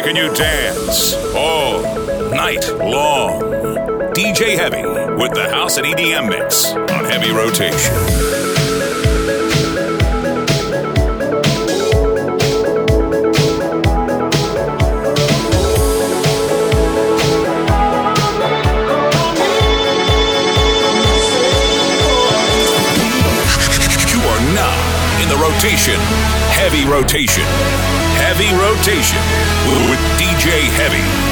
making you dance all night long. DJ Heavy with the House and EDM mix on heavy rotation. You are now in the rotation. Heavy rotation. Heavy rotation with DJ Heavy.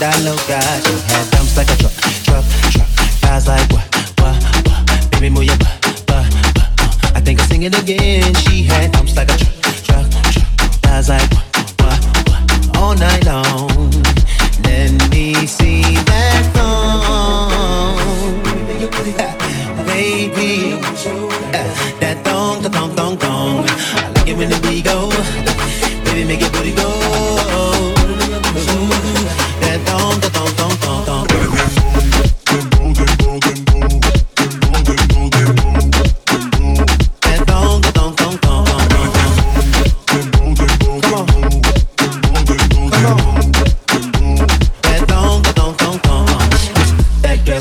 that low, got your head dumps like a truck.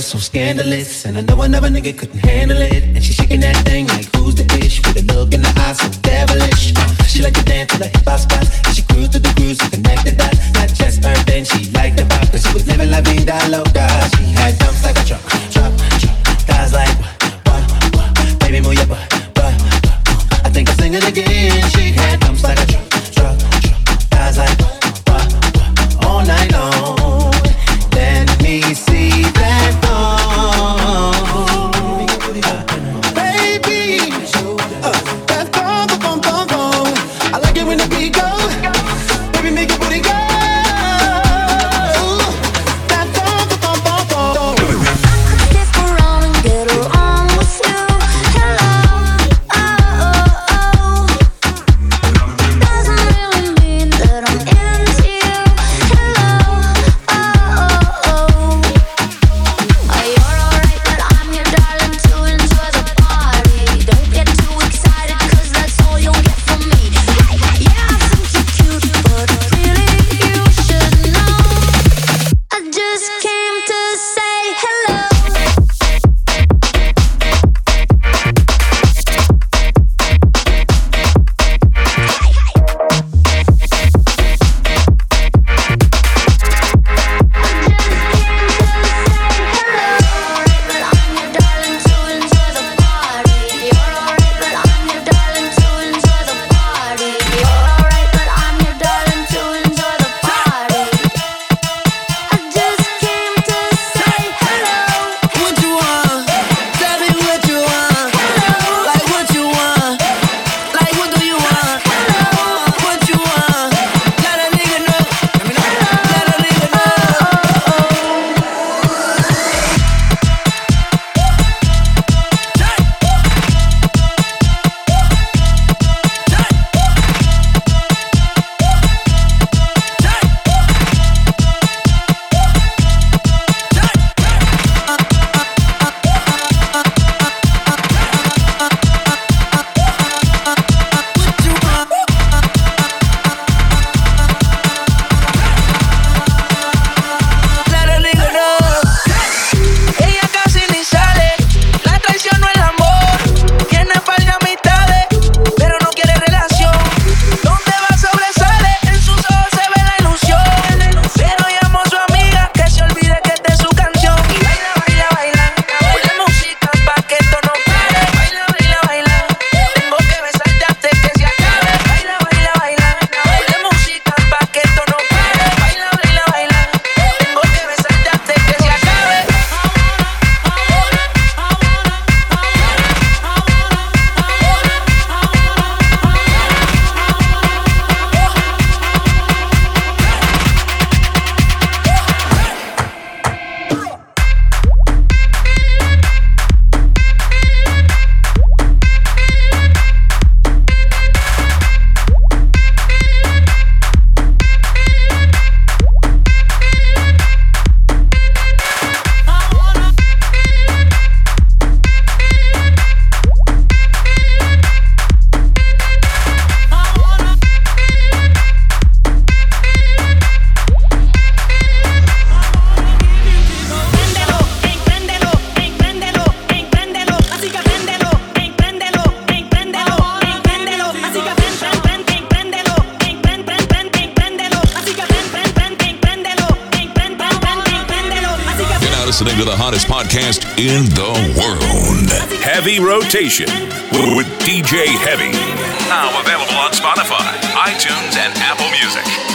so scandalous. And I know another nigga couldn't handle it. And she shaking that thing like who's the bitch with a look in the eyes so devilish. Uh, she like to dance to the hip hop. And she cruised to the grooves so connected that dots. Not just urban, she like the pop. Cause she was living la vida loca. Podcast in the world. Heavy Rotation with DJ Heavy. Now available on Spotify, iTunes, and Apple Music.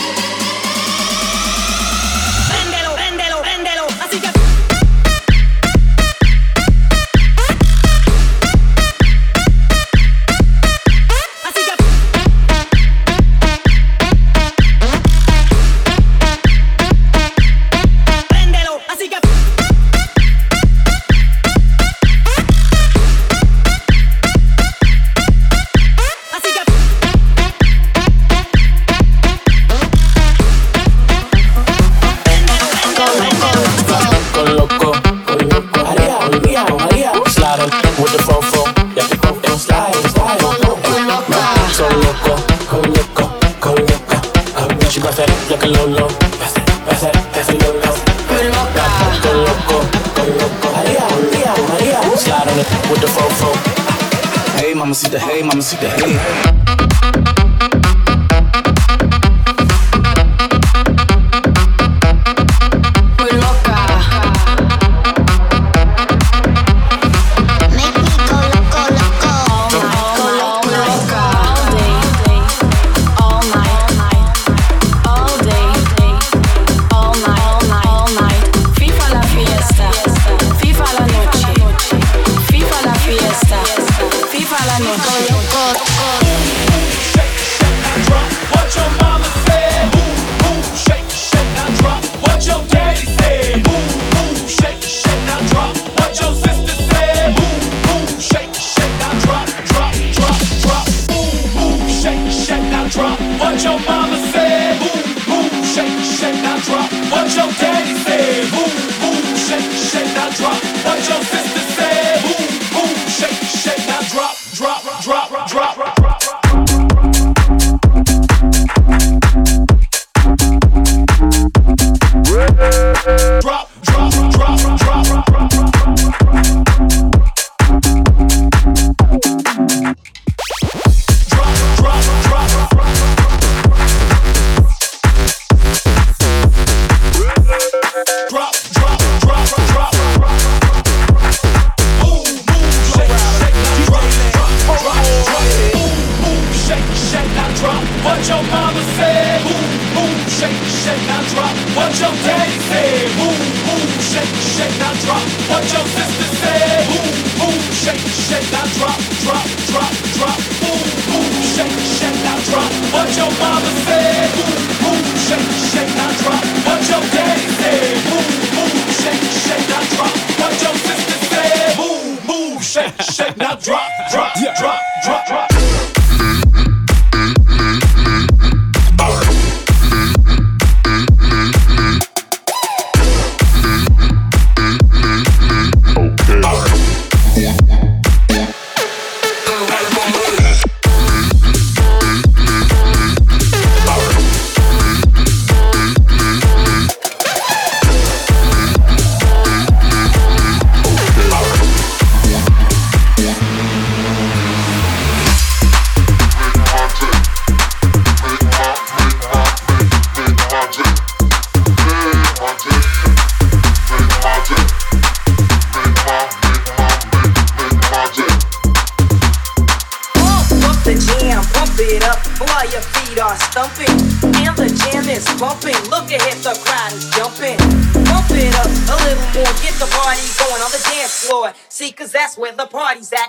mama see the hay, mama see the hay. FIFA la noche. Shake, shake, and drop what your mama said. Shake, shake, drop what your daddy said. Boom, boom, shake, shake, now drop what your sister said. Shake, shake, drop, drop, drop, drop. Shake, shake, drop what your mama said. Shake, shake, drop what your daddy said. Shake, shake, drop what your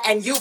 and you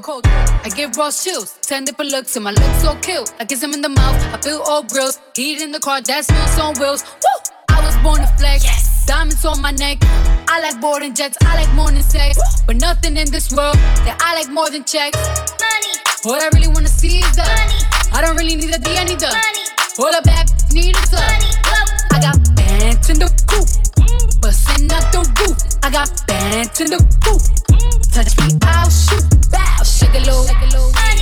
cold, cold. I give Ross chills, 10 different looks, and my looks so kill. I kiss him in the mouth, I feel all grills. Heat in the car, that smells on wheels. Woo! I was born to flex, yes. diamonds on my neck. I like boarding jets, I like more than sex. But nothing in this world that I like more than checks. Money. What I really wanna see is the money. I don't really need a D, I need the money. Hold up back, need a money. I got bands in the coop, bustin' out the roof. I got bands in the coop. Touch me, I'll shoot. Bow, shake a little.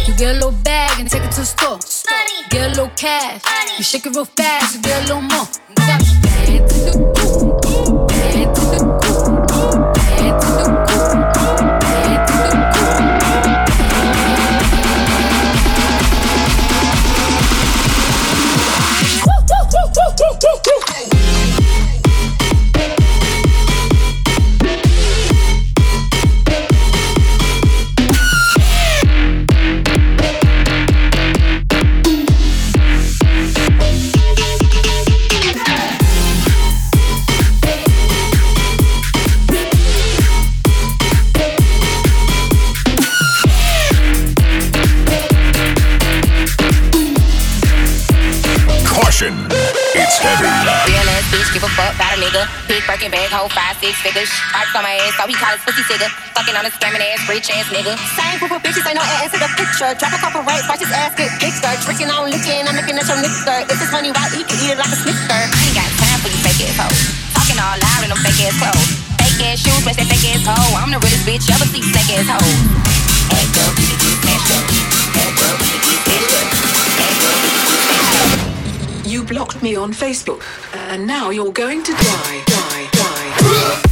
You get a little bag and take it to the store. Get a little cash. You shake it real fast, you get a little more. Got bands in the coop. Bands in the coop. Five, six figures. Arts on my ass, so he call his pussy figure. Fucking on a scamming ass, rich ass nigga. Same group of bitches, ain't no ass in the picture. Drop a couple rates, watch his ass get bigger. Tricking on licking, I'm looking at your nigga. If it's money right, he can eat it like a snicker. I ain't got time for you fake ass hoes. Talking all loud in them fake ass clothes. Fake ass shoes, match that fake ass hoe. I'm the realest bitch ever see fake ass hoes. Act up, get smashed up. Act up, get smashed up. Act up, get smashed up. You blocked me on Facebook, and now you're going to die, die, die. Yeah.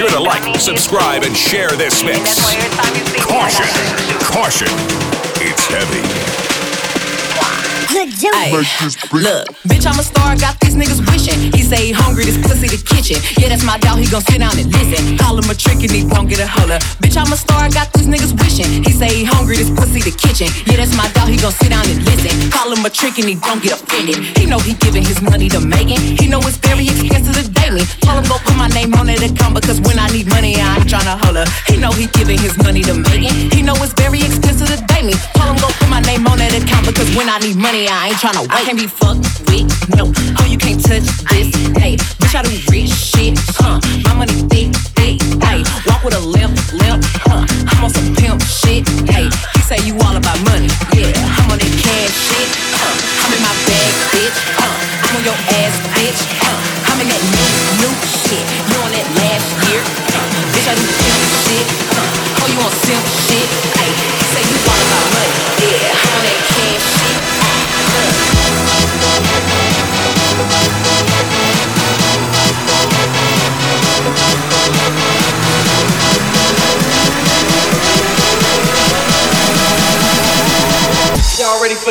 Sure to like, subscribe, and share this mix. Caution, caution, it's heavy. Ay, look, bitch, I'm a star, got these niggas wishing. He say he hungry, this pussy the kitchen. Yeah, that's my dog, he gon' sit down and listen. Call him a trick and he don't get a holler. Bitch, I'm a star, got these niggas wishing. He say he hungry, this pussy the kitchen. Yeah, that's my dog, he gon' sit down and listen. Call him a trick and he don't get offended. He know he giving his money to Megan. He know it's very expensive to date me. Tell him go put my name on that account because when I need money, I ain't tryna holler. He know he giving his money to Megan. He know it's very expensive to date me. Tell him go put my when I need money, I ain't tryna wait. I can't be fucked with, no. Oh, you can't touch this, hey. Bitch, I do rich shit, huh? My money thick, thick, hey. Walk with a limp, limp, huh? I'm on some pimp shit, hey. He say you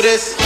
です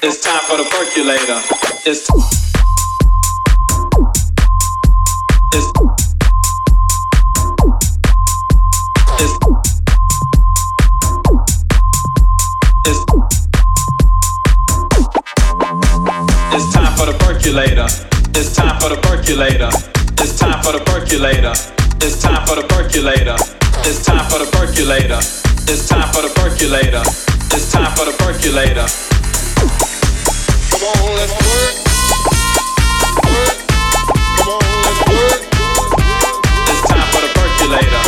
It's time for the percolator. It's it's it's it's it's time for the percolator. It's time for the percolator. It's time for the percolator. It's time for the percolator. It's time for the percolator. It's time for the percolator. It's time for the percolator. Come on, let's work. work. Come on, let's work. It's time for the percolator.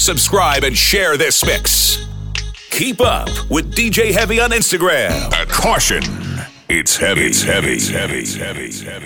subscribe, and share this mix. Keep up with DJ Heavy on Instagram. A caution. It's heavy. It's heavy. It's heavy. It's heavy. It's heavy.